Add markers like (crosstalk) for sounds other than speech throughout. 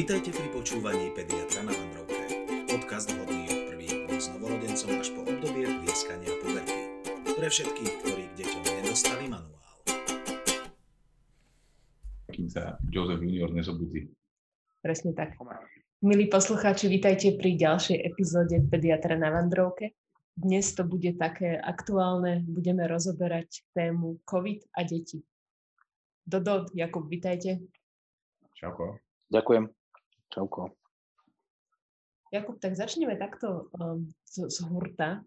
Vítajte pri počúvaní Pediatra na Vandrovke. Podcast vhodný od prvých dní s novorodencom až po obdobie plieskania puberty. Pre všetkých, ktorí k deťom nedostali manuál. Kým sa Joseph Junior nezobudí. Presne tak. Milí poslucháči, vítajte pri ďalšej epizóde Pediatra na Vandrovke. Dnes to bude také aktuálne, budeme rozoberať tému COVID a deti. Dodo, Jakub, vítajte. Čauko. Ďakujem. Čauko. Jakub, tak začneme takto um, z, z hurta.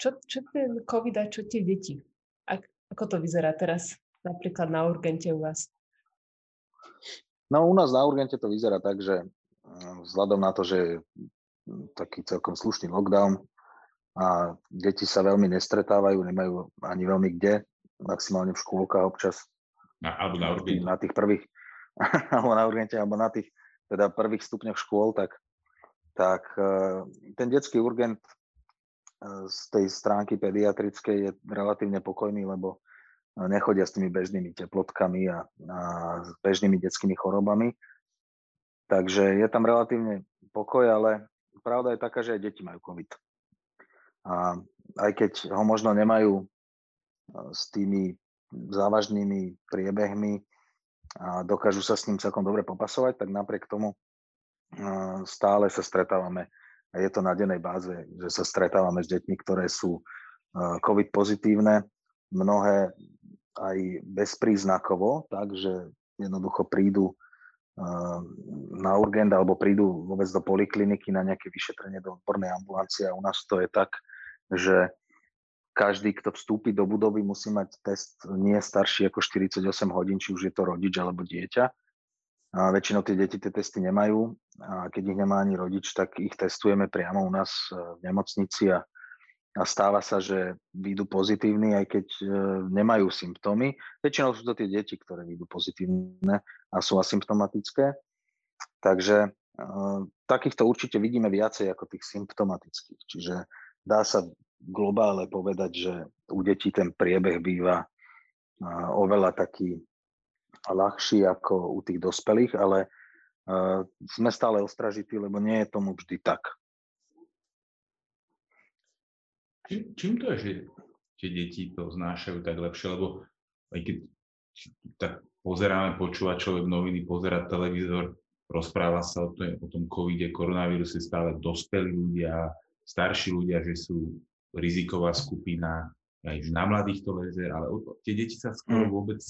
Čo, čo ten COVID a čo tie deti? Ak, ako to vyzerá teraz napríklad na urgente u vás? No u nás na urgente to vyzerá tak, že vzhľadom na to, že je taký celkom slušný lockdown a deti sa veľmi nestretávajú, nemajú ani veľmi kde, maximálne v škôlkach občas. Na, alebo na. Na tých prvých, (laughs) alebo na urgente, alebo na tých teda prvých stupňoch škôl, tak, tak e, ten detský urgent e, z tej stránky pediatrickej je relatívne pokojný, lebo e, nechodia s tými bežnými teplotkami a, a s bežnými detskými chorobami. Takže je tam relatívne pokoj, ale pravda je taká, že aj deti majú COVID. A aj keď ho možno nemajú s tými závažnými priebehmi, a dokážu sa s ním celkom dobre popasovať, tak napriek tomu stále sa stretávame. A je to na dennej báze, že sa stretávame s deťmi, ktoré sú COVID pozitívne, mnohé aj bezpríznakovo, takže jednoducho prídu na urgent alebo prídu vôbec do polikliniky na nejaké vyšetrenie do odbornej ambulancie a u nás to je tak, že každý, kto vstúpi do budovy, musí mať test nie starší ako 48 hodín, či už je to rodič alebo dieťa. A väčšinou tie deti tie testy nemajú a keď ich nemá ani rodič, tak ich testujeme priamo u nás e, v nemocnici a, a stáva sa, že výjdu pozitívni, aj keď e, nemajú symptómy. Väčšinou sú to tie deti, ktoré výjdu pozitívne a sú asymptomatické. Takže e, takýchto určite vidíme viacej ako tých symptomatických. Čiže dá sa globále povedať, že u detí ten priebeh býva oveľa taký ľahší ako u tých dospelých, ale sme stále ostražití, lebo nie je tomu vždy tak. Čím, to je, že tie deti to znášajú tak lepšie, lebo aj keď tak pozeráme, počúva človek noviny, pozera televízor, rozpráva sa o tom, o tom covide, koronavíruse, stále dospelí ľudia, starší ľudia, že sú riziková skupina, aj na mladých to leze, ale tie deti sa skoro mm. vôbec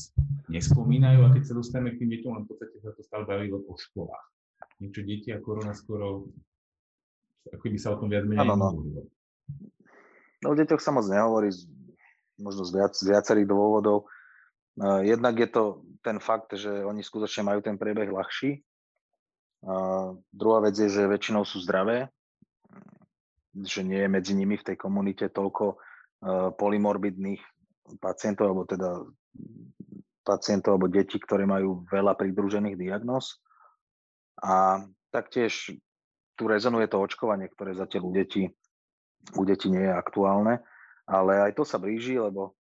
nespomínajú a keď sa dostaneme k tým deťom, len v podstate sa to stále bavilo o školách. Niečo deti a korona skoro, ako by sa o tom viac menej ano, no. No o deťoch sa moc nehovorí, možno z, viac, z viacerých dôvodov. Jednak je to ten fakt, že oni skutočne majú ten priebeh ľahší. Druhá vec je, že väčšinou sú zdravé, že nie je medzi nimi v tej komunite toľko uh, polymorbidných pacientov, alebo teda pacientov alebo detí, ktoré majú veľa pridružených diagnóz. A taktiež tu rezonuje to očkovanie, ktoré zatiaľ u detí, u detí nie je aktuálne, ale aj to sa blíži, lebo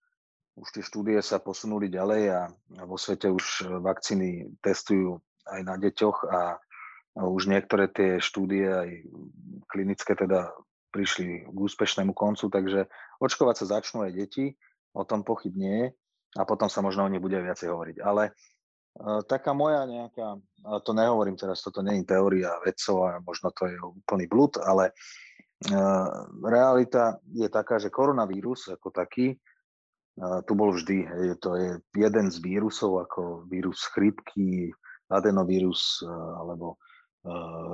už tie štúdie sa posunuli ďalej a vo svete už vakcíny testujú aj na deťoch a už niektoré tie štúdie aj klinické teda prišli k úspešnému koncu, takže očkovať sa začnú aj deti, o tom pochyb nie a potom sa možno o nich bude viacej hovoriť. Ale uh, taká moja nejaká, to nehovorím teraz, toto nie je teória vedcov a možno to je úplný blud, ale uh, realita je taká, že koronavírus ako taký tu bol vždy. Hej, to je jeden z vírusov ako vírus chrypky, adenovírus alebo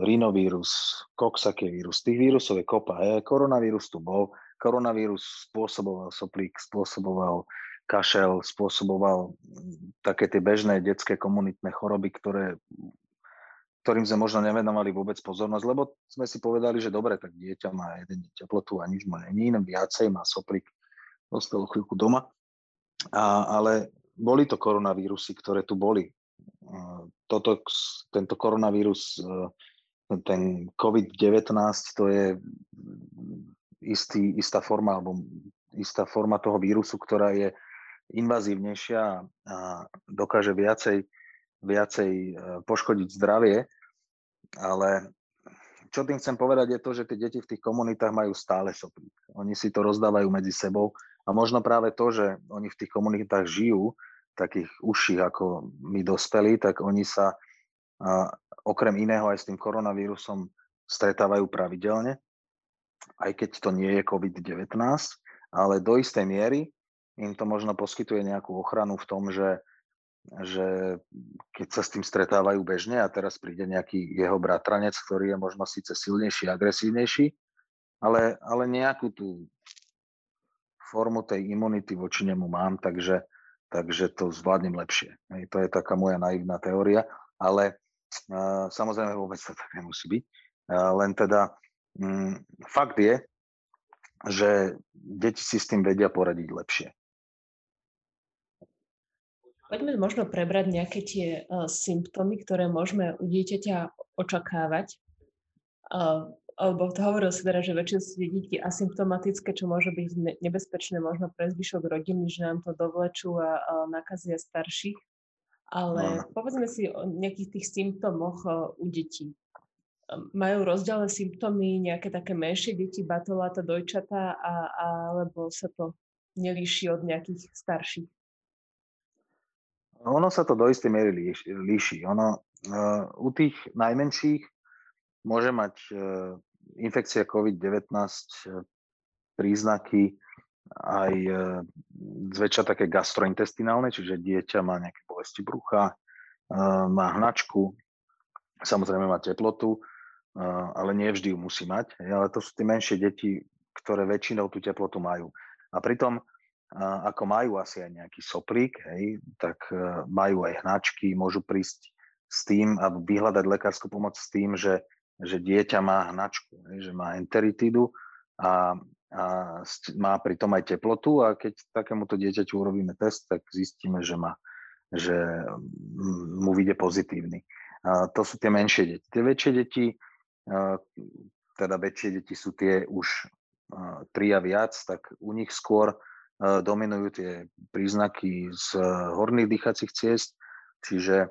rinovírus, coxsackie vírus, tých vírusov je kopa. Je. Koronavírus tu bol, koronavírus spôsoboval soplík, spôsoboval kašel, spôsoboval mm, také tie bežné detské komunitné choroby, ktoré, ktorým sme možno nevenovali vôbec pozornosť, lebo sme si povedali, že dobre, tak dieťa má jeden teplotu a nič mu není, viacej má soplík, dostal chvíľku doma. A, ale boli to koronavírusy, ktoré tu boli toto, tento koronavírus, e, ten COVID-19, to je istý, istá forma, alebo istá forma toho vírusu, ktorá je invazívnejšia a dokáže viacej viacej e, poškodiť zdravie, ale čo tým chcem povedať je to, že tie deti v tých komunitách majú stále soplík. Oni si to rozdávajú medzi sebou a možno práve to, že oni v tých komunitách žijú, takých užších ako my dospelí, tak oni sa okrem iného aj s tým koronavírusom stretávajú pravidelne, aj keď to nie je COVID-19, ale do istej miery im to možno poskytuje nejakú ochranu v tom, že, že keď sa s tým stretávajú bežne a teraz príde nejaký jeho bratranec, ktorý je možno síce silnejší, agresívnejší, ale, ale nejakú tú formu tej imunity voči nemu mám, takže, takže to zvládnem lepšie. Hej, to je taká moja naivná teória, ale uh, samozrejme vôbec to tak nemusí byť. Uh, len teda um, fakt je, že deti si s tým vedia poradiť lepšie. Poďme možno prebrať nejaké tie uh, symptómy, ktoré môžeme u dieťaťa očakávať. Uh, alebo hovoril si teda, že väčšina sú deti asymptomatické, čo môže byť nebezpečné možno pre zvyšok rodiny, že nám to dovlečú a, a nakazia starších. Ale no. povedzme si o nejakých tých symptómoch u detí majú rozdielne symptómy nejaké také menšie deti, batoláta, dojčatá, a, a, alebo sa to nelíši od nejakých starších? Ono sa to do istej miery líši. líši. Ono, uh, u tých najmenších môže mať uh, infekcia COVID-19 uh, príznaky aj uh, zväčša také gastrointestinálne, čiže dieťa má nejaké bolesti brucha, uh, má hnačku, samozrejme má teplotu, ale nie vždy ju musí mať. Ale to sú tie menšie deti, ktoré väčšinou tú teplotu majú. A pritom, ako majú asi aj nejaký soplík, hej, tak e, majú aj hnačky, môžu prísť s tým a vyhľadať lekárskú pomoc s tým, že, že dieťa má hnačku, že má enteritidu a, a má pritom aj teplotu a keď takémuto dieťaťu urobíme test, tak zistíme, že, má, že mu vyjde pozitívny. A to sú tie menšie deti. Tie väčšie deti teda väčšie deti sú tie už tri a viac, tak u nich skôr dominujú tie príznaky z horných dýchacích ciest, čiže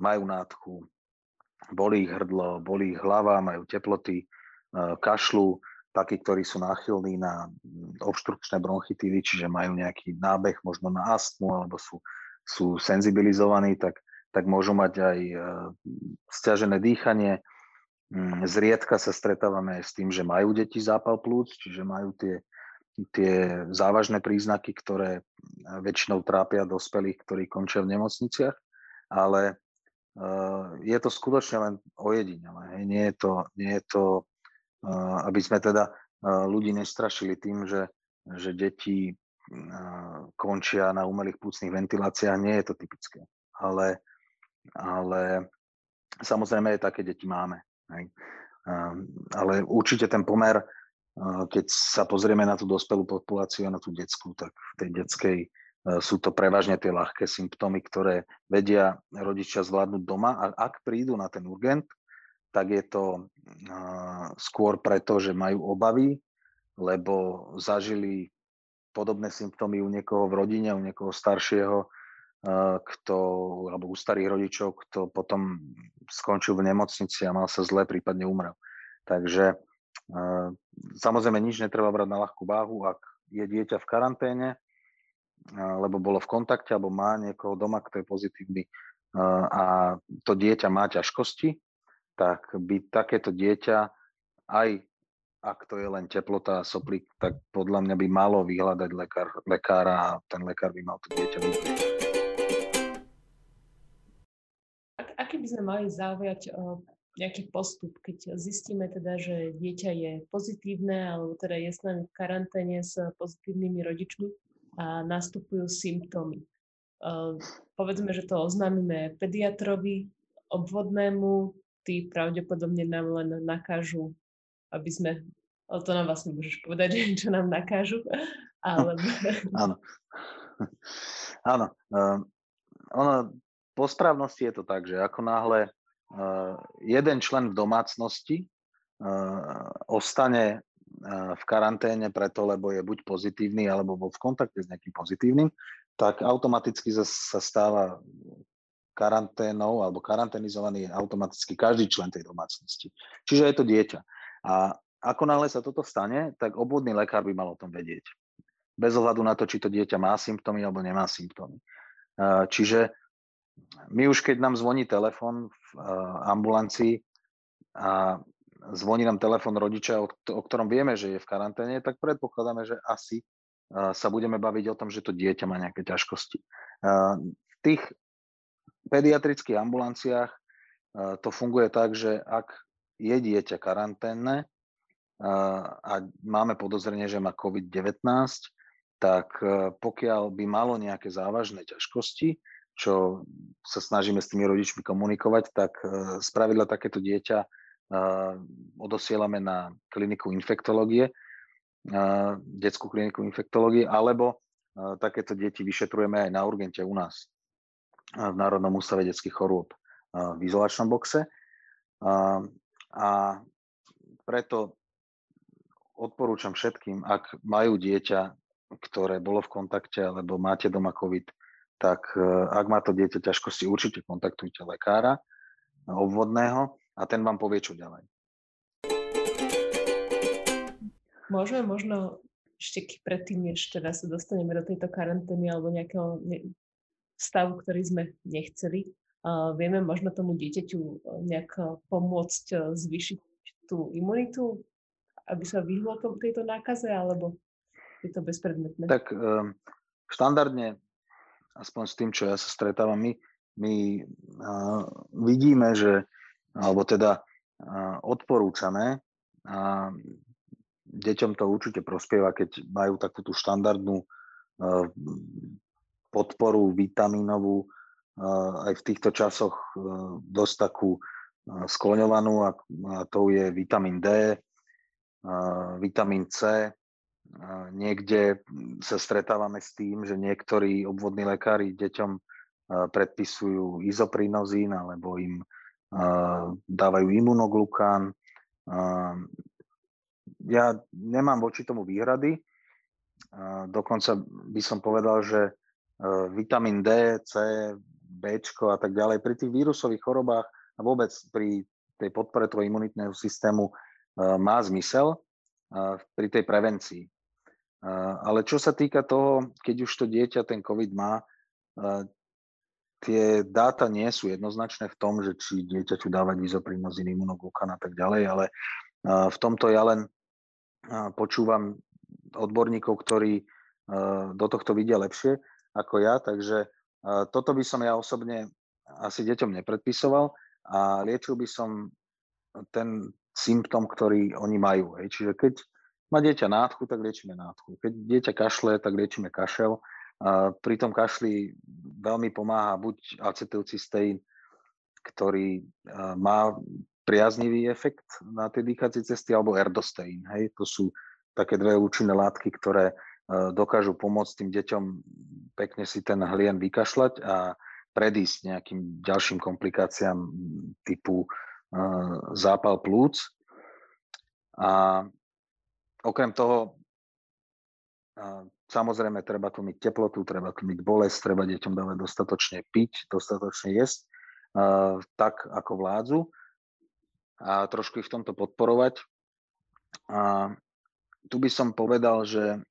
majú nádchu, bolí hrdlo, bolí ich hlava, majú teploty, kašľú, takí, ktorí sú náchylní na obštrukčné bronchitidy, čiže majú nejaký nábeh možno na astmu alebo sú, sú senzibilizovaní, tak, tak môžu mať aj stiažené dýchanie, Mm, zriedka sa stretávame aj s tým, že majú deti zápal plúc, čiže majú tie, tie závažné príznaky, ktoré väčšinou trápia dospelých, ktorí končia v nemocniciach, ale je to skutočne len ojedinele. Nie je to, nie je to uh, aby sme teda uh, ľudí nestrašili tým, že, že deti končia na umelých plúcnych ventiláciách, nie je to typické. Ale, ale samozrejme aj také deti máme. Hej. Ale určite ten pomer, keď sa pozrieme na tú dospelú populáciu a na tú detskú, tak v tej detskej sú to prevažne tie ľahké symptómy, ktoré vedia rodičia zvládnuť doma a ak prídu na ten urgent, tak je to skôr preto, že majú obavy, lebo zažili podobné symptómy u niekoho v rodine, u niekoho staršieho, kto, alebo u starých rodičov, kto potom skončil v nemocnici a mal sa zle, prípadne umrel. Takže samozrejme nič netreba brať na ľahkú váhu, ak je dieťa v karanténe, lebo bolo v kontakte, alebo má niekoho doma, kto je pozitívny a to dieťa má ťažkosti, tak by takéto dieťa, aj ak to je len teplota a soplík, tak podľa mňa by malo vyhľadať lekár, lekára a ten lekár by mal to dieťa vidieť. aký by sme mali zaujať nejaký postup, keď zistíme teda, že dieťa je pozitívne alebo teda je s nami v karanténe s pozitívnymi rodičmi a nastupujú symptómy. Povedzme, že to oznámime pediatrovi, obvodnému, tí pravdepodobne nám len nakážu, aby sme, ale to nám vlastne môžeš povedať, (laughs) čo nám nakážu. Ale... (laughs) Áno. Áno. Ono po správnosti je to tak, že ako náhle jeden člen v domácnosti ostane v karanténe preto, lebo je buď pozitívny, alebo bol v kontakte s nejakým pozitívnym, tak automaticky sa stáva karanténou alebo karanténizovaný je automaticky každý člen tej domácnosti. Čiže je to dieťa. A ako náhle sa toto stane, tak obvodný lekár by mal o tom vedieť. Bez ohľadu na to, či to dieťa má symptómy alebo nemá symptómy. Čiže my už keď nám zvoní telefon v ambulancii a zvoní nám telefon rodiča, o ktorom vieme, že je v karanténe, tak predpokladáme, že asi sa budeme baviť o tom, že to dieťa má nejaké ťažkosti. V tých pediatrických ambulanciách to funguje tak, že ak je dieťa karanténne a máme podozrenie, že má COVID-19, tak pokiaľ by malo nejaké závažné ťažkosti, čo sa snažíme s tými rodičmi komunikovať, tak spravidla takéto dieťa odosielame na kliniku infektológie, detskú kliniku infektológie, alebo takéto deti vyšetrujeme aj na urgente u nás v Národnom ústave detských chorôb v izolačnom boxe. A preto odporúčam všetkým, ak majú dieťa, ktoré bolo v kontakte, alebo máte doma COVID, tak ak má to dieťa ťažkosti, určite kontaktujte lekára obvodného a ten vám povie, čo ďalej. Môžeme možno ešte predtým, než teda sa dostaneme do tejto karantény alebo nejakého stavu, ktorý sme nechceli, uh, vieme možno tomu dieťaťu nejak pomôcť uh, zvýšiť tú imunitu, aby sa vyhlo tejto nákaze, alebo je to bezpredmetné? Tak um, štandardne, aspoň s tým, čo ja sa stretávam, my, my uh, vidíme, že alebo teda odporúčame. A deťom to určite prospieva, keď majú takú tú štandardnú podporu vitamínovú, aj v týchto časoch dosť takú skloňovanú a, to je vitamín D, vitamín C. Niekde sa stretávame s tým, že niektorí obvodní lekári deťom predpisujú izoprinozín alebo im dávajú imunoglukán. Ja nemám voči tomu výhrady. Dokonca by som povedal, že vitamín D, C, B a tak ďalej pri tých vírusových chorobách a vôbec pri tej podpore toho imunitného systému má zmysel pri tej prevencii. Ale čo sa týka toho, keď už to dieťa ten COVID má, tie dáta nie sú jednoznačné v tom, že či dieťaťu dávať izoprinozin, imunoglukan a tak ďalej, ale v tomto ja len počúvam odborníkov, ktorí do tohto vidia lepšie ako ja, takže toto by som ja osobne asi deťom nepredpisoval a liečil by som ten symptom, ktorý oni majú. Čiže keď má dieťa nádchu, tak liečíme nádchu. Keď dieťa kašle, tak liečíme kašel pri tom kašli veľmi pomáha buď acetylcysteín, ktorý má priaznivý efekt na tie dýchacie cesty, alebo erdosteín. Hej? To sú také dve účinné látky, ktoré dokážu pomôcť tým deťom pekne si ten hlien vykašľať a predísť nejakým ďalším komplikáciám typu zápal plúc. A okrem toho Samozrejme, treba tu myť teplotu, treba tu myť bolesť, treba deťom dávať dostatočne piť, dostatočne jesť, tak ako vládzu a trošku ich v tomto podporovať. A tu by som povedal, že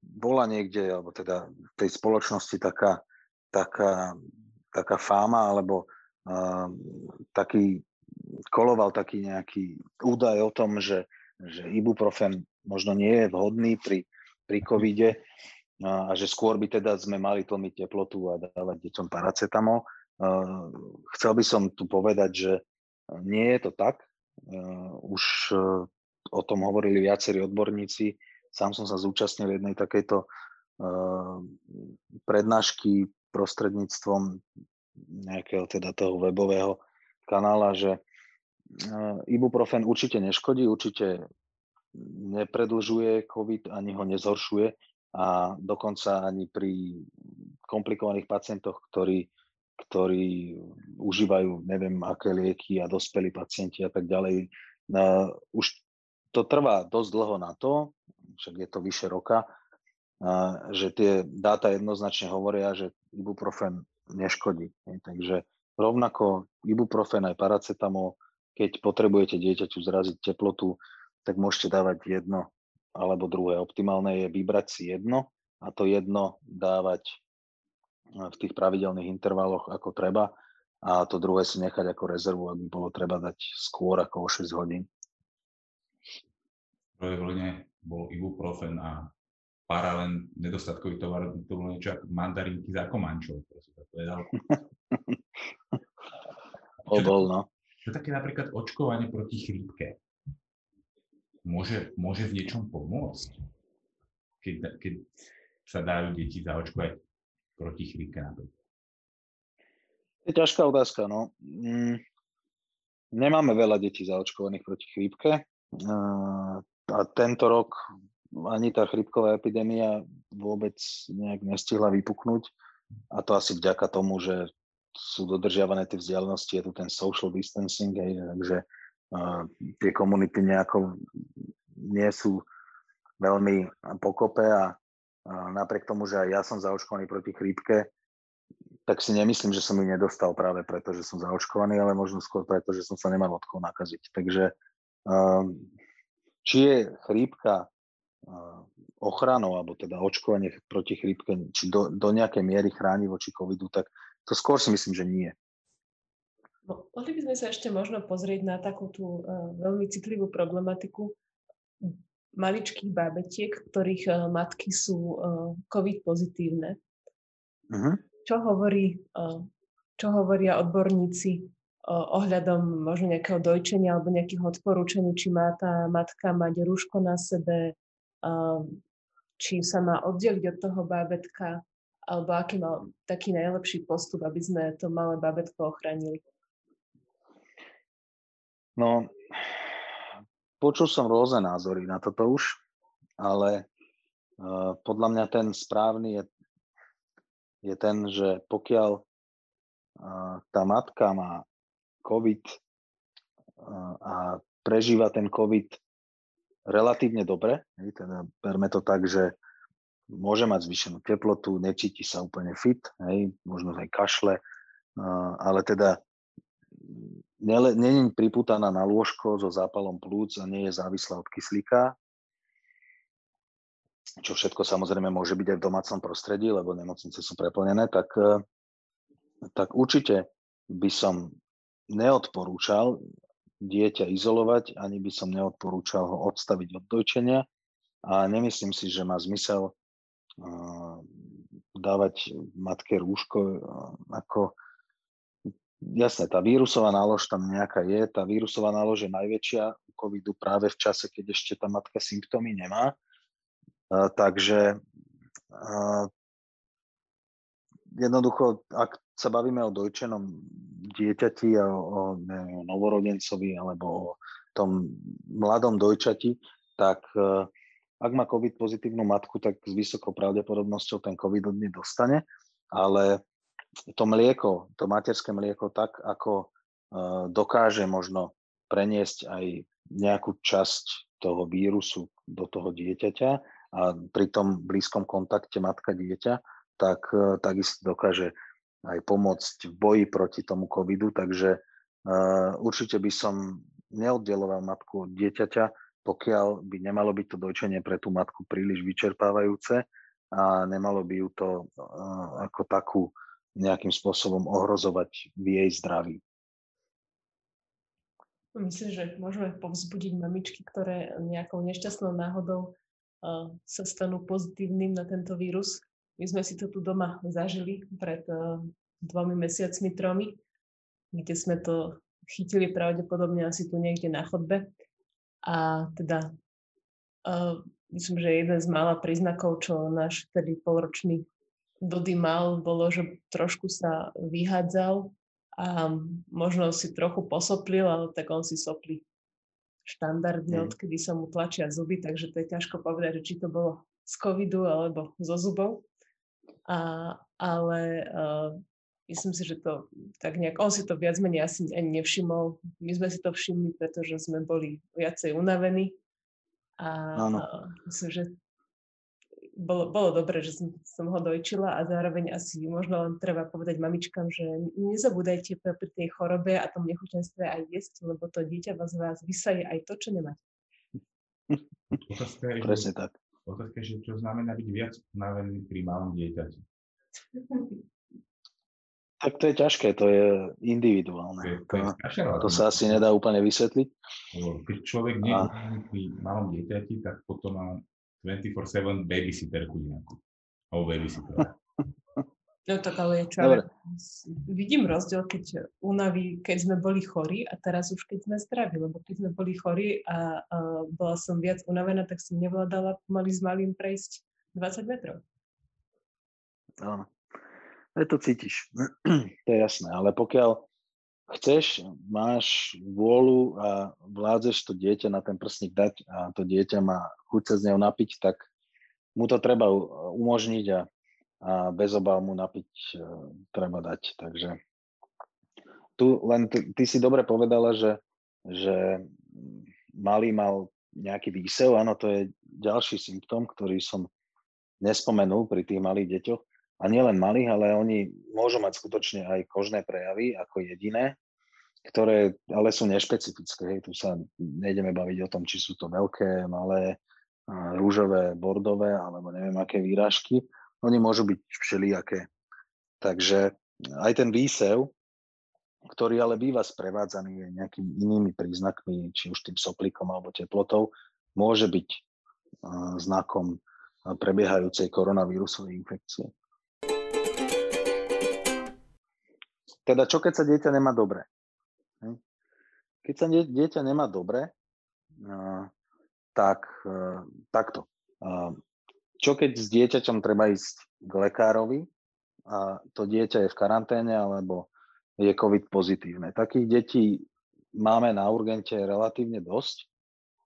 bola niekde, alebo teda v tej spoločnosti taká, taká, taká fáma, alebo uh, taký, koloval taký nejaký údaj o tom, že, že ibuprofen možno nie je vhodný pri, pri covide a že skôr by teda sme mali tlmiť teplotu a dávať deťom paracetamol. Chcel by som tu povedať, že nie je to tak. Už e, o tom hovorili viacerí odborníci. Sám som sa zúčastnil jednej takejto e, prednášky prostredníctvom nejakého teda toho webového kanála, že e, ibuprofen určite neškodí, určite nepredlžuje COVID ani ho nezhoršuje a dokonca ani pri komplikovaných pacientoch, ktorí, ktorí užívajú neviem aké lieky a dospelí pacienti a tak ďalej. Uh, už to trvá dosť dlho na to, však je to vyše roka, že tie dáta jednoznačne hovoria, že ibuprofen neškodí. Takže rovnako ibuprofen aj paracetamol, keď potrebujete dieťaťu zraziť teplotu, tak môžete dávať jedno alebo druhé. Optimálne je vybrať si jedno a to jedno dávať v tých pravidelných intervaloch ako treba a to druhé si nechať ako rezervu, ak by bolo treba dať skôr ako o 6 hodín. V prvej vlne bol ibuprofen a paralen nedostatkový tovar, to bolo niečo ako mandarinky za komančov, to si to povedal. (laughs) Bol, bol, no. Čo také napríklad očkovanie proti chrípke? Môže, môže v niečom pomôcť? Keď, keď sa dajú deti zaočkovať proti chrípke napríklad? Je ťažká otázka, no. Mm, nemáme veľa detí zaočkovaných proti chrípke. A tento rok ani tá chrípková epidémia vôbec nejak nestihla vypuknúť. A to asi vďaka tomu, že sú dodržiavané tie vzdialenosti, je tu ten social distancing, hej, takže uh, tie komunity nejako nie sú veľmi pokope a napriek tomu, že aj ja som zaočkovaný proti chrípke, tak si nemyslím, že som ju nedostal práve preto, že som zaočkovaný, ale možno skôr preto, že som sa nemal od koho nakaziť. Takže um, či je chrípka uh, ochranou, alebo teda očkovanie proti chrípke, či do, do nejakej miery chráni voči covidu, tak to skôr si myslím, že nie. No, mohli by sme sa ešte možno pozrieť na takú tú uh, veľmi citlivú problematiku maličkých bábetiek, ktorých uh, matky sú uh, COVID pozitívne. Uh-huh čo, hovorí, čo hovoria odborníci ohľadom možno nejakého dojčenia alebo nejakých odporúčaní, či má tá matka mať rúško na sebe, či sa má oddeliť od toho bábetka, alebo aký mal taký najlepší postup, aby sme to malé bábetko ochránili? No, počul som rôzne názory na toto už, ale uh, podľa mňa ten správny je je ten, že pokiaľ tá matka má COVID a prežíva ten COVID relatívne dobre, teda berme to tak, že môže mať zvýšenú teplotu, necíti sa úplne fit, hej, možno aj kašle, ale teda není priputaná na lôžko so zápalom plúc a nie je závislá od kyslíka, čo všetko samozrejme môže byť aj v domácom prostredí, lebo nemocnice sú preplnené, tak, eh, tak určite by som neodporúčal dieťa izolovať, ani by som neodporúčal ho odstaviť od dojčenia a nemyslím si, že má zmysel uh, dávať matke rúško uh, ako jasné, tá vírusová nálož tam nejaká je, tá vírusová nálož je najväčšia u covidu práve v čase, keď ešte tá matka symptómy nemá. Takže jednoducho, ak sa bavíme o dojčenom dieťati a o, neviem, o novorodencovi alebo o tom mladom dojčati, tak e, ak má COVID pozitívnu matku, tak s vysokou pravdepodobnosťou ten COVID od nej dostane, ale to mlieko, to materské mlieko tak, ako e, dokáže možno preniesť aj nejakú časť toho vírusu do toho dieťaťa, a pri tom blízkom kontakte matka-dieťa, tak e, takisto dokáže aj pomôcť v boji proti tomu covidu, takže uh, určite by som neoddeloval matku od dieťaťa, pokiaľ by nemalo byť to dojčenie pre tú matku príliš vyčerpávajúce a nemalo by ju to ako takú nejakým spôsobom ohrozovať v jej zdraví. Myslím, že môžeme povzbudiť mamičky, ktoré nejakou nešťastnou náhodou sa stanú pozitívnym na tento vírus. My sme si to tu doma zažili pred dvomi mesiacmi, tromi, kde sme to chytili pravdepodobne asi tu niekde na chodbe. A teda myslím, že jeden z mála príznakov, čo náš tedy polročný Dody mal, bolo, že trošku sa vyhádzal a možno si trochu posoplil, ale tak on si soplí štandardne, odkedy sa mu tlačia zuby, takže to je ťažko povedať, či to bolo z covidu alebo zo zubov. A, ale uh, myslím si, že to tak nejak, on si to viac menej asi ani nevšimol. My sme si to všimli, pretože sme boli viacej unavení. A uh, myslím, že bolo, bolo dobré, že som, som ho dojčila a zároveň asi možno len treba povedať mamičkám, že nezabúdajte pri tej chorobe a tom nechutenstve aj jesť, lebo to dieťa vás vás vysaje aj to, čo nemáte. Otázka je, Presne tak. Otázka je, čo znamená byť viac unavený pri malom dieťati. Tak to je ťažké, to je To je, individuálne. to je To, strašne to sa asi nedá úplne vysvetliť. Keď človek nie je pri malom dieťati, tak potom má 24-7 babysitterku nejakú. Alebo babysittera. (laughs) No tak ale čo, Dobre. ale vidím rozdiel, keď unaví, keď sme boli chorí a teraz už keď sme zdraví, lebo keď sme boli chorí a, a bola som viac unavená, tak som nevládala pomaly s malým prejsť 20 metrov. Áno. Ale to cítiš. (clears throat) to je jasné. Ale pokiaľ chceš, máš vôľu a vládzeš to dieťa na ten prsník dať a to dieťa má chuť sa z neho napiť, tak mu to treba umožniť a, a bez obáv mu napiť e, treba dať. Takže tu len ty, ty si dobre povedala, že, že malý mal nejaký výsev. Áno, to je ďalší symptóm, ktorý som nespomenul pri tých malých deťoch. A nielen malých, ale oni môžu mať skutočne aj kožné prejavy ako jediné, ktoré ale sú nešpecifické. Tu sa nejdeme baviť o tom, či sú to veľké, malé, rúžové, bordové, alebo neviem aké výražky. Oni môžu byť všelijaké. Takže aj ten výsev, ktorý ale býva sprevádzaný nejakými inými príznakmi, či už tým soplíkom alebo teplotou, môže byť znakom prebiehajúcej koronavírusovej infekcie. Teda čo keď sa dieťa nemá dobre? Keď sa die- dieťa nemá dobre, tak a, takto. Čo keď s dieťaťom treba ísť k lekárovi a to dieťa je v karanténe alebo je COVID pozitívne. Takých detí máme na urgente relatívne dosť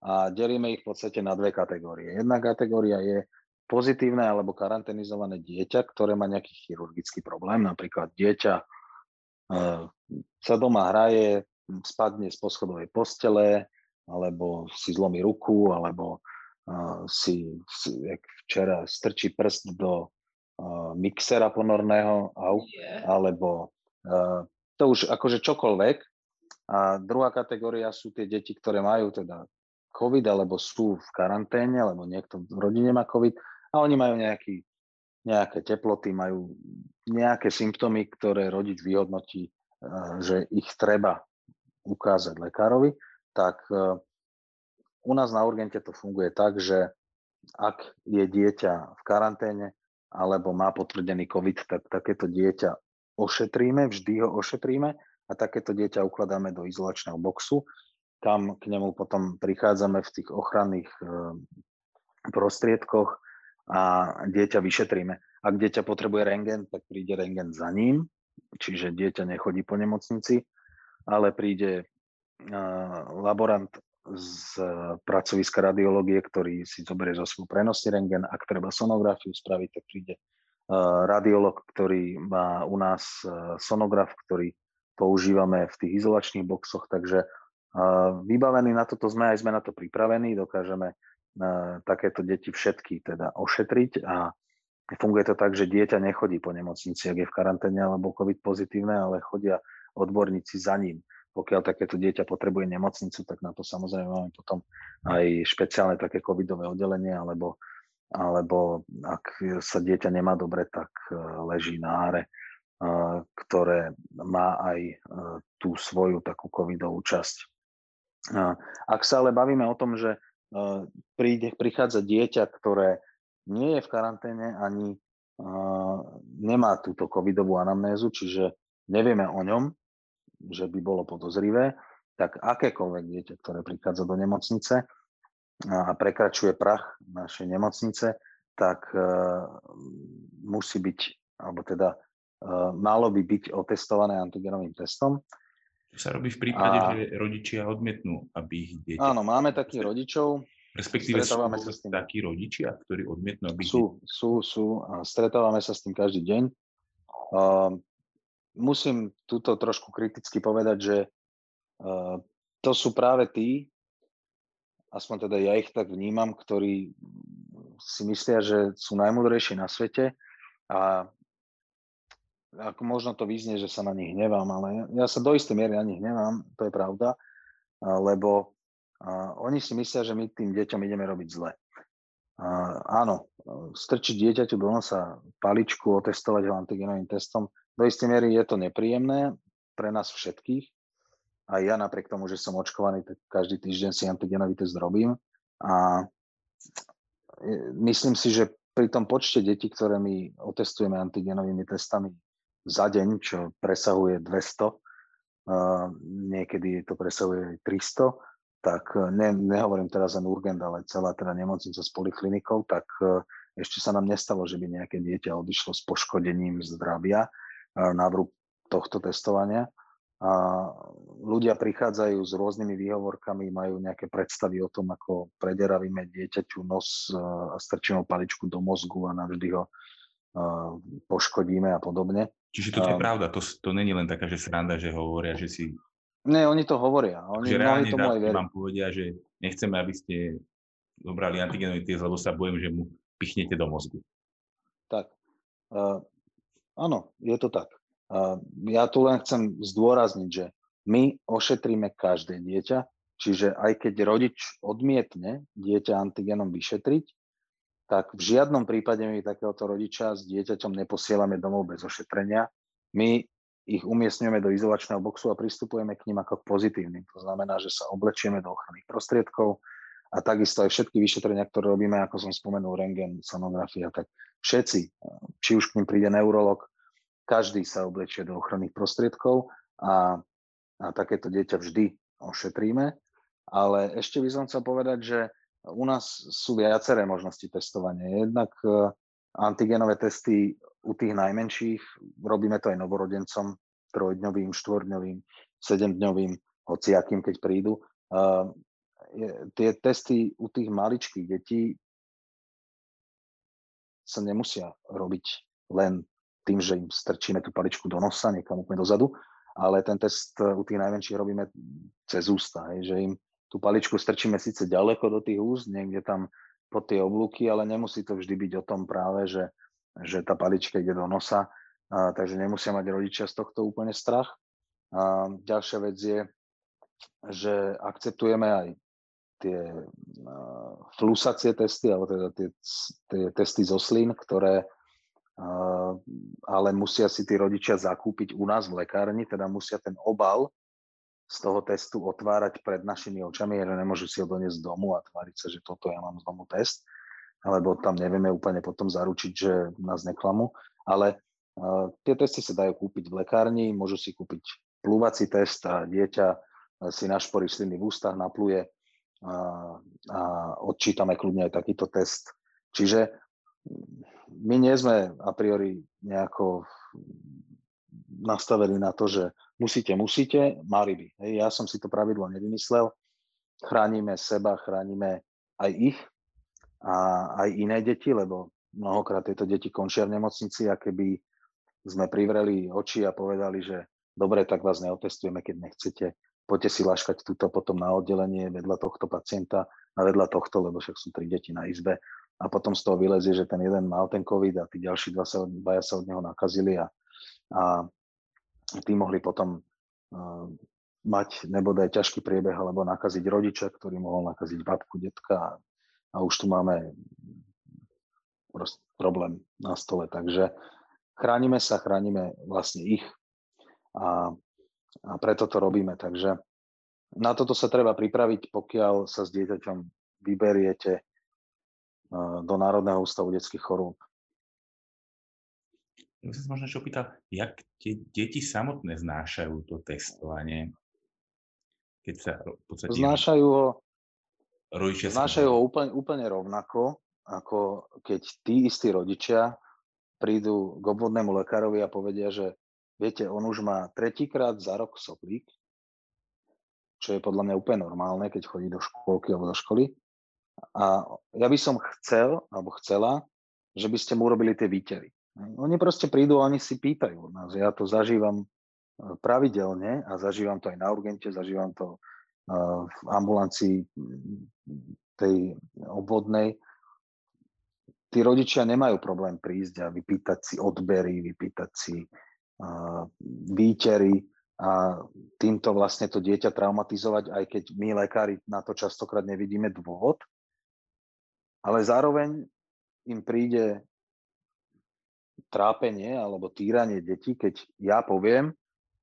a delíme ich v podstate na dve kategórie. Jedna kategória je pozitívne alebo karanténizované dieťa, ktoré má nejaký chirurgický problém, napríklad dieťa sa doma hraje, spadne z poschodovej postele, alebo si zlomí ruku, alebo uh, si, jak včera strčí prst do uh, mixera ponorného, au, alebo uh, to už akože čokoľvek. A druhá kategória sú tie deti, ktoré majú teda COVID, alebo sú v karanténe, alebo niekto v rodine má COVID a oni majú nejaký, nejaké teploty, majú nejaké symptómy, ktoré rodič vyhodnotí, uh, že ich treba ukázať lekárovi, tak uh, u nás na urgente to funguje tak, že ak je dieťa v karanténe alebo má potvrdený COVID, tak takéto dieťa ošetríme, vždy ho ošetríme a takéto dieťa ukladáme do izolačného boxu, kam k nemu potom prichádzame v tých ochranných eh, prostriedkoch a dieťa vyšetríme. Ak dieťa potrebuje rengen, tak príde rengen za ním, čiže dieťa nechodí po nemocnici, ale príde laborant z pracoviska radiológie, ktorý si zoberie zo svojho prenosný rengen. Ak treba sonografiu spraviť, tak príde uh, radiolog, ktorý má u nás uh, sonograf, ktorý používame v tých izolačných boxoch, takže vybavení na toto sme, aj sme na to pripravení, dokážeme takéto deti všetky teda ošetriť a funguje to tak, že dieťa nechodí po nemocnici, ak je v karanténe alebo COVID pozitívne, ale chodia odborníci za ním pokiaľ takéto dieťa potrebuje nemocnicu, tak na to samozrejme máme potom aj špeciálne také covidové oddelenie, alebo, alebo ak sa dieťa nemá dobre, tak e, leží na áre, e, ktoré má aj e, tú svoju takú covidovú časť. Ak sa ale bavíme o tom, že príde, prichádza dieťa, ktoré nie je v karanténe ani nemá túto covidovú anamnézu, čiže nevieme o ňom, že by bolo podozrivé, tak akékoľvek dieťa, ktoré prichádza do nemocnice a prekračuje prach našej nemocnice, tak uh, musí byť, alebo teda uh, malo by byť otestované antigenovým testom. Čo sa robí v prípade, a... že rodičia odmietnú, aby ich dieťa... Áno, máme takých rodičov. Respektíve sú sa s tým. takí rodičia, ktorí odmietnú, aby Sú, sú, sú. A stretávame sa s tým každý deň. Uh, musím túto trošku kriticky povedať, že uh, to sú práve tí, aspoň teda ja ich tak vnímam, ktorí si myslia, že sú najmudrejší na svete a ako možno to vyznie, že sa na nich hnevám, ale ja sa do istej miery na nich hnevám, to je pravda, lebo oni si myslia, že my tým deťom ideme robiť zle. Áno, strčiť dieťaťu do nosa paličku, otestovať ho antigenovým testom, do istej miery je to nepríjemné pre nás všetkých. A ja napriek tomu, že som očkovaný, tak každý týždeň si antigenový test robím. A myslím si, že pri tom počte detí, ktoré my otestujeme antigenovými testami za deň, čo presahuje 200, niekedy to presahuje 300, tak ne, nehovorím teraz len Urgent, ale celá teda nemocnica s poliklinikou, tak ešte sa nám nestalo, že by nejaké dieťa odišlo s poškodením zdravia na vrúb tohto testovania. A ľudia prichádzajú s rôznymi výhovorkami, majú nejaké predstavy o tom, ako prederavíme dieťaťu nos a strčíme paličku do mozgu a navždy ho poškodíme a podobne. Čiže to je pravda, to, to není len taká, že sranda, že hovoria, že si... Nie, oni to hovoria. Oni že reálne tomu aj vám povedia, že nechceme, aby ste dobrali antigenový test, lebo sa bojím, že mu pichnete do mozgu. Tak. Uh, áno, je to tak. Uh, ja tu len chcem zdôrazniť, že my ošetríme každé dieťa, čiže aj keď rodič odmietne dieťa antigenom vyšetriť, tak v žiadnom prípade my takéhoto rodiča s dieťaťom neposielame domov bez ošetrenia. My ich umiestňujeme do izolačného boxu a pristupujeme k ním ako k pozitívnym. To znamená, že sa oblečieme do ochranných prostriedkov a takisto aj všetky vyšetrenia, ktoré robíme, ako som spomenul, rengen, sonografia, tak všetci, či už k ním príde neurolog, každý sa oblečie do ochranných prostriedkov a, a takéto dieťa vždy ošetríme. Ale ešte by som chcel povedať, že u nás sú viaceré možnosti testovania. Jednak antigenové testy u tých najmenších, robíme to aj novorodencom, trojdňovým, štvorňovým, sedemdňovým, hociakým, keď prídu. E, tie testy u tých maličkých detí sa nemusia robiť len tým, že im strčíme tú paličku do nosa, niekam úplne dozadu, ale ten test u tých najmenších robíme cez ústa, že im tú paličku strčíme síce ďaleko do tých úst, niekde tam pod tie oblúky, ale nemusí to vždy byť o tom práve, že, že tá palička ide do nosa, a, takže nemusia mať rodičia z tohto úplne strach. A, ďalšia vec je, že akceptujeme aj tie uh, flusacie testy, alebo teda tie, tie testy zo slín, ktoré uh, ale musia si tí rodičia zakúpiť u nás v lekárni, teda musia ten obal z toho testu otvárať pred našimi očami, že nemôžu si ho doniesť domu a tváriť sa, že toto ja mám z domu test, alebo tam nevieme úplne potom zaručiť, že nás neklamú. Ale uh, tie testy sa dajú kúpiť v lekárni, môžu si kúpiť plúvací test a dieťa si našporí sliny v ústach, napluje a, a odčítame kľudne aj takýto test. Čiže my nie sme a priori nejako nastavení na to, že musíte, musíte, mali by. Hej, ja som si to pravidlo nevymyslel. Chránime seba, chránime aj ich a aj iné deti, lebo mnohokrát tieto deti končia v nemocnici a keby sme privreli oči a povedali, že dobre, tak vás neotestujeme, keď nechcete, poďte si laškať túto potom na oddelenie vedľa tohto pacienta a vedľa tohto, lebo však sú tri deti na izbe a potom z toho vylezie, že ten jeden mal ten COVID a tí ďalší dva sa, dvaja sa od neho nakazili a, a tí mohli potom uh, mať nebodaj ťažký priebeh alebo nakaziť rodiča, ktorý mohol nakaziť babku, detka a už tu máme problém na stole. Takže chránime sa, chránime vlastne ich a, a preto to robíme. Takže na toto sa treba pripraviť, pokiaľ sa s dieťaťom vyberiete do Národného ústavu detských chorôb. Ja som sa možno čo opýtal, jak tie deti samotné znášajú to testovanie? Keď sa v podstate... Znášajú ho, rodičia znášajú ho úplne, úplne rovnako, ako keď tí istí rodičia prídu k obvodnému lekárovi a povedia, že viete, on už má tretíkrát za rok soplík, čo je podľa mňa úplne normálne, keď chodí do školky alebo do školy. A ja by som chcel, alebo chcela, že by ste mu urobili tie výtery. Oni proste prídu a oni si pýtajú od nás. Ja to zažívam e, pravidelne a zažívam to aj na urgente, zažívam to e, v ambulancii tej obvodnej. tí rodičia nemajú problém prísť a vypýtať si odbery, vypýtať si uh, výtery a týmto vlastne to dieťa traumatizovať, aj keď my lekári na to častokrát nevidíme dôvod, ale zároveň im príde trápenie alebo týranie detí, keď ja poviem,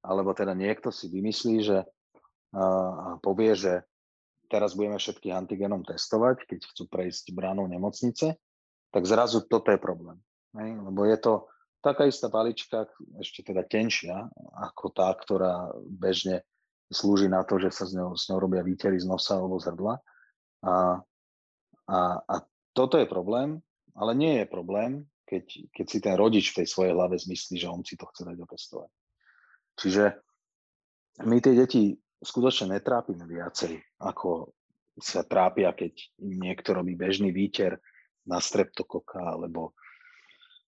alebo teda niekto si vymyslí, že a povie, že teraz budeme všetkých antigenom testovať, keď chcú prejsť bránou nemocnice, tak zrazu toto je problém. Hej? Lebo je to taká istá palička, ešte teda tenšia, ako tá, ktorá bežne slúži na to, že sa s ňou, s ňou robia výtery z nosa alebo z hrdla. A, a, a toto je problém, ale nie je problém, keď, keď si ten rodič v tej svojej hlave zmyslí, že on si to chce dať otestovať. Čiže my tie deti skutočne netrápime viacej, ako sa trápia, keď im niekto robí bežný výter na streptokoka alebo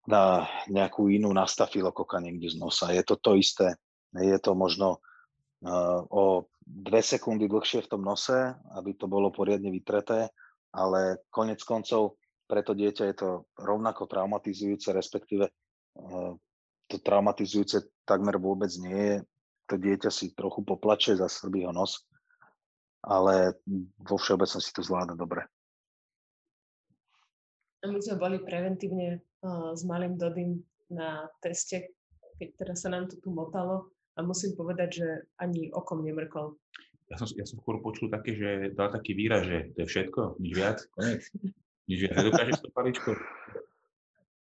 na nejakú inú nastafilokoka niekde z nosa. Je to to isté. Je to možno uh, o dve sekundy dlhšie v tom nose, aby to bolo poriadne vytreté, ale konec koncov pre to dieťa je to rovnako traumatizujúce, respektíve uh, to traumatizujúce takmer vôbec nie je. To dieťa si trochu poplače, zasrbí ho nos, ale vo všeobecnosti to zvláda dobre. My sme boli preventívne uh, s malým Dodym na teste, keď teraz sa nám to tu motalo a musím povedať, že ani okom nemrkol. Ja som, ja som skôr počul také, že dal taký výraz, že to je všetko, nič viac, konec. (laughs) Nič viac. To paličko?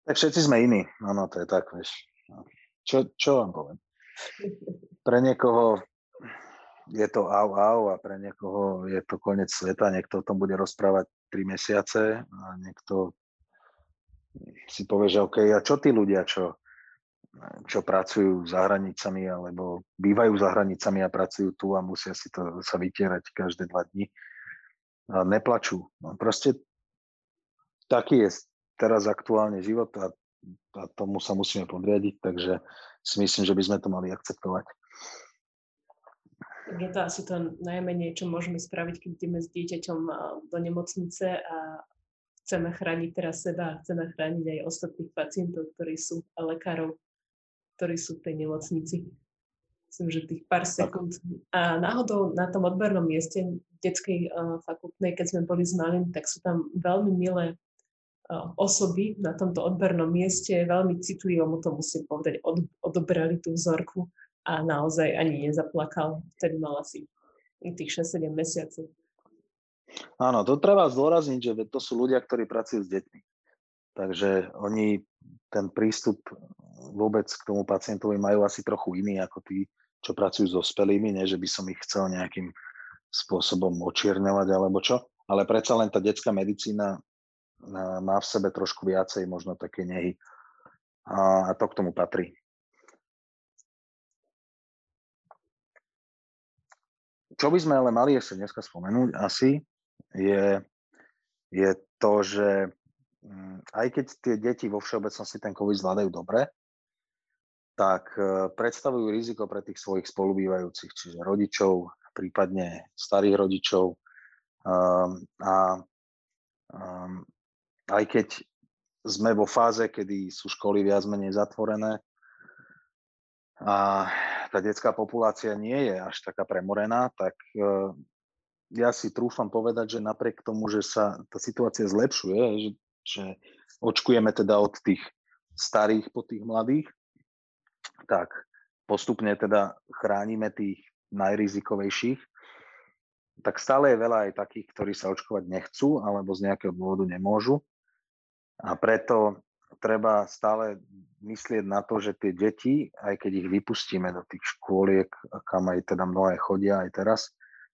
Tak všetci sme iní. Áno, to je tak, vieš. Čo, čo vám poviem? Pre niekoho je to au au a pre niekoho je to koniec sveta. Niekto o tom bude rozprávať 3 mesiace a niekto si povie, že OK, a čo tí ľudia, čo, čo pracujú za hranicami alebo bývajú za hranicami a pracujú tu a musia si to sa vytierať každé dva dni, a neplačú. No proste taký je teraz aktuálne život a a tomu sa musíme podriadiť, takže si myslím, že by sme to mali akceptovať. Tak je to asi to najmenej, čo môžeme spraviť, keď ideme s dieťaťom do nemocnice a chceme chrániť teraz seba a chceme chrániť aj ostatných pacientov, ktorí sú a lekárov, ktorí sú v tej nemocnici. Myslím, že tých pár sekúnd. A náhodou na tom odbernom mieste detskej uh, fakultnej, keď sme boli s malým, tak sú tam veľmi milé osoby na tomto odbernom mieste veľmi citlivo, mu to musím povedať, od, odobrali tú vzorku a naozaj ani nezaplakal. Vtedy mal asi tých 6-7 mesiacov. Áno, to treba zdôrazniť, že to sú ľudia, ktorí pracujú s deťmi. Takže oni ten prístup vôbec k tomu pacientovi majú asi trochu iný ako tí, čo pracujú so spelými, nie že by som ich chcel nejakým spôsobom očierňovať alebo čo, ale predsa len tá detská medicína má v sebe trošku viacej možno také nehy. A, a to k tomu patrí. Čo by sme ale mali ešte dneska spomenúť asi, je, je to, že mm, aj keď tie deti vo všeobecnosti ten COVID zvládajú dobre, tak e, predstavujú riziko pre tých svojich spolubývajúcich, čiže rodičov, prípadne starých rodičov. Um, a um, aj keď sme vo fáze, kedy sú školy viac menej zatvorené a tá detská populácia nie je až taká premorená, tak e, ja si trúfam povedať, že napriek tomu, že sa tá situácia zlepšuje, že, že očkujeme teda od tých starých po tých mladých, tak postupne teda chránime tých najrizikovejších, tak stále je veľa aj takých, ktorí sa očkovať nechcú alebo z nejakého dôvodu nemôžu. A preto treba stále myslieť na to, že tie deti, aj keď ich vypustíme do tých škôliek, kam aj teda mnohé chodia aj teraz,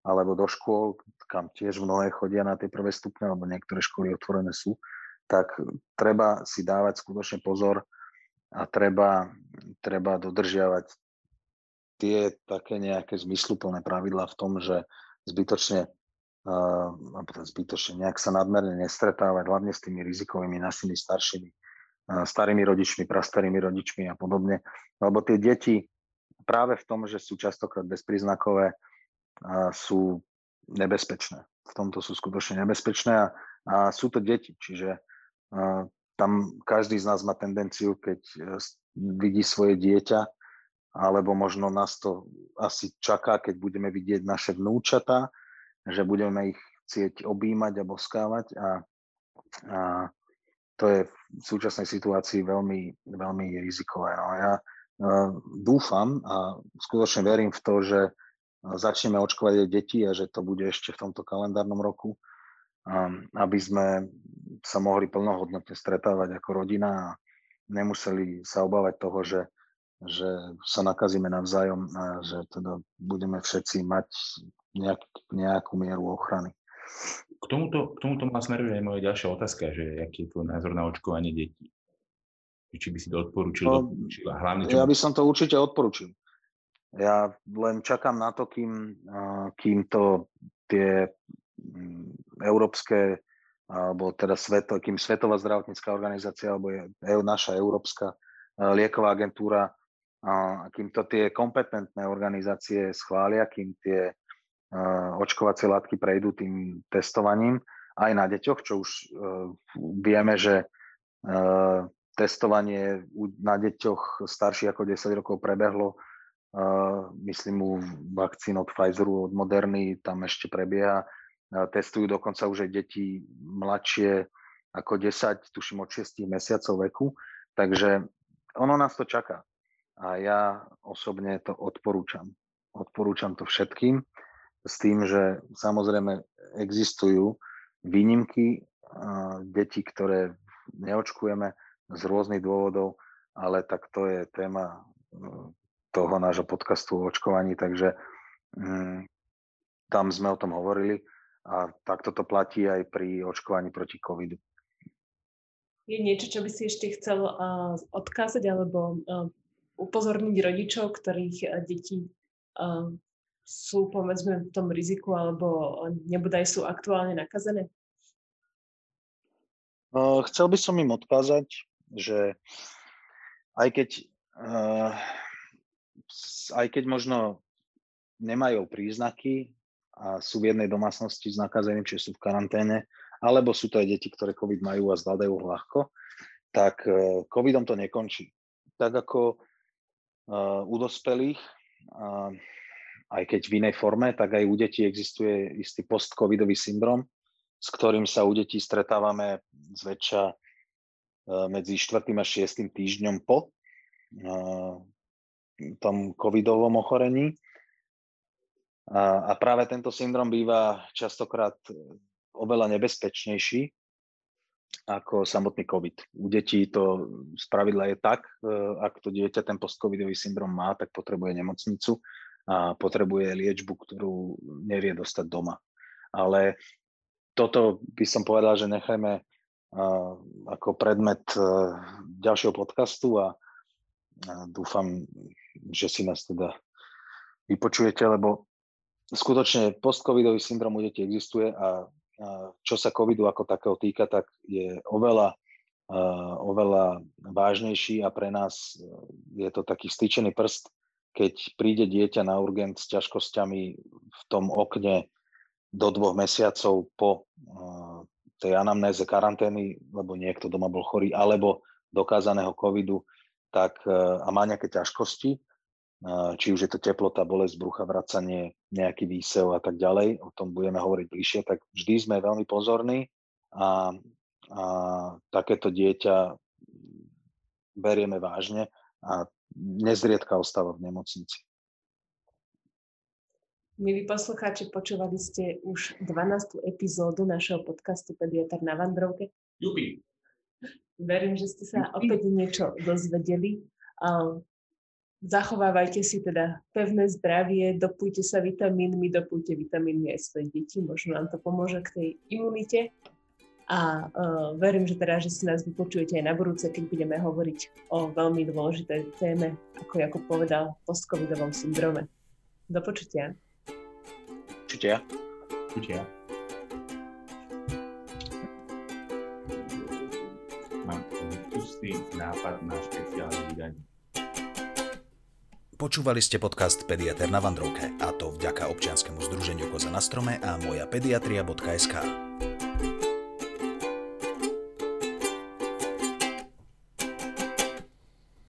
alebo do škôl, kam tiež mnohé chodia na tie prvé stupne, alebo niektoré školy otvorené sú, tak treba si dávať skutočne pozor a treba, treba dodržiavať tie také nejaké zmysluplné pravidlá v tom, že zbytočne uh, zbytočne nejak sa nadmerne nestretávať, hlavne s tými rizikovými, našimi staršími, starými rodičmi, prastarými rodičmi a podobne. Lebo tie deti práve v tom, že sú častokrát bezpríznakové, sú nebezpečné. V tomto sú skutočne nebezpečné a, a sú to deti, čiže tam každý z nás má tendenciu, keď vidí svoje dieťa, alebo možno nás to asi čaká, keď budeme vidieť naše vnúčata, že budeme ich chcieť objímať a boskávať a, a to je v súčasnej situácii veľmi, veľmi rizikové. No ja uh, dúfam a skutočne verím v to, že začneme očkovať aj deti a že to bude ešte v tomto kalendárnom roku, um, aby sme sa mohli plnohodnotne stretávať ako rodina a nemuseli sa obávať toho, že, že sa nakazíme navzájom a že teda budeme všetci mať nejak, nejakú mieru ochrany. K tomuto, k tomuto ma smeruje aj moja ďalšia otázka, že aký je tvoj názor na očkovanie detí? Či by si to odporúčil? No, odporúčil hlavne, čo... Ja by som to určite odporúčil. Ja len čakám na to, kým, kým to tie mm, európske alebo teda sveto, kým Svetová zdravotnícká organizácia alebo je, je naša Európska lieková agentúra, a kým to tie kompetentné organizácie schvália, kým tie očkovacie látky prejdú tým testovaním aj na deťoch, čo už e, vieme, že e, testovanie na deťoch starších ako 10 rokov prebehlo, e, myslím u vakcín od Pfizeru, od Moderny, tam ešte prebieha testujú dokonca už aj deti mladšie ako 10, tuším od 6 mesiacov veku, takže ono nás to čaká. A ja osobne to odporúčam. Odporúčam to všetkým s tým, že samozrejme existujú výnimky detí, ktoré neočkujeme z rôznych dôvodov, ale tak to je téma toho nášho podcastu o očkovaní, takže mm, tam sme o tom hovorili a takto to platí aj pri očkovaní proti covidu. Je niečo, čo by si ešte chcel uh, odkázať alebo uh, upozorniť rodičov, ktorých uh, deti uh, sú povedzme v tom riziku alebo nebodaj sú aktuálne nakazené? Chcel by som im odkázať, že aj keď, aj keď možno nemajú príznaky a sú v jednej domácnosti s nakazeným, či sú v karanténe, alebo sú to aj deti, ktoré COVID majú a zvládajú ľahko, tak COVIDom to nekončí. Tak ako u dospelých, aj keď v inej forme, tak aj u detí existuje istý post-covidový syndrom, s ktorým sa u detí stretávame zväčša e, medzi 4. a 6. týždňom po tom covidovom ochorení. A, práve tento syndrom býva častokrát e, oveľa nebezpečnejší ako samotný COVID. U detí to spravidla je tak, e, ak to dieťa ten post-covidový syndrom má, tak potrebuje nemocnicu a potrebuje liečbu, ktorú nevie dostať doma. Ale toto by som povedal, že nechajme ako predmet e, ďalšieho podcastu a dúfam, že si nás teda vypočujete, lebo skutočne post-covidový syndrom u detí existuje a čo sa covidu ako takého týka, tak je oveľa, oveľa vážnejší a pre nás e, je to taký vstýčený prst, keď príde dieťa na urgent s ťažkosťami v tom okne do dvoch mesiacov po tej anamnéze karantény, lebo niekto doma bol chorý, alebo dokázaného covidu, tak uh, a má nejaké ťažkosti, či už je to teplota, bolesť brucha, vracanie, nejaký výsev a tak ďalej, o tom budeme hovoriť bližšie, tak vždy sme veľmi pozorní a, a takéto dieťa berieme vážne a nezriedka ostáva v nemocnici. Milí poslucháči, počúvali ste už 12. epizódu našeho podcastu Pediatr na Vandrovke. Jupi. Verím, že ste sa opäť niečo dozvedeli. Zachovávajte si teda pevné zdravie, dopujte sa vitamínmi, dopujte vitamínmi aj svoje deti, možno nám to pomôže k tej imunite. A uh, verím, že teda, že si nás vypočujete aj na budúce, keď budeme hovoriť o veľmi dôležitej téme, ako ako povedal, postcovidovom syndrome. Do počutia. Počutia. Počutia. Mám pustý nápad na špeciálne vydanie. Počúvali ste podcast Pediater na Vandrovke, a to vďaka občianskému združeniu Koza na strome a moja pediatria.sk.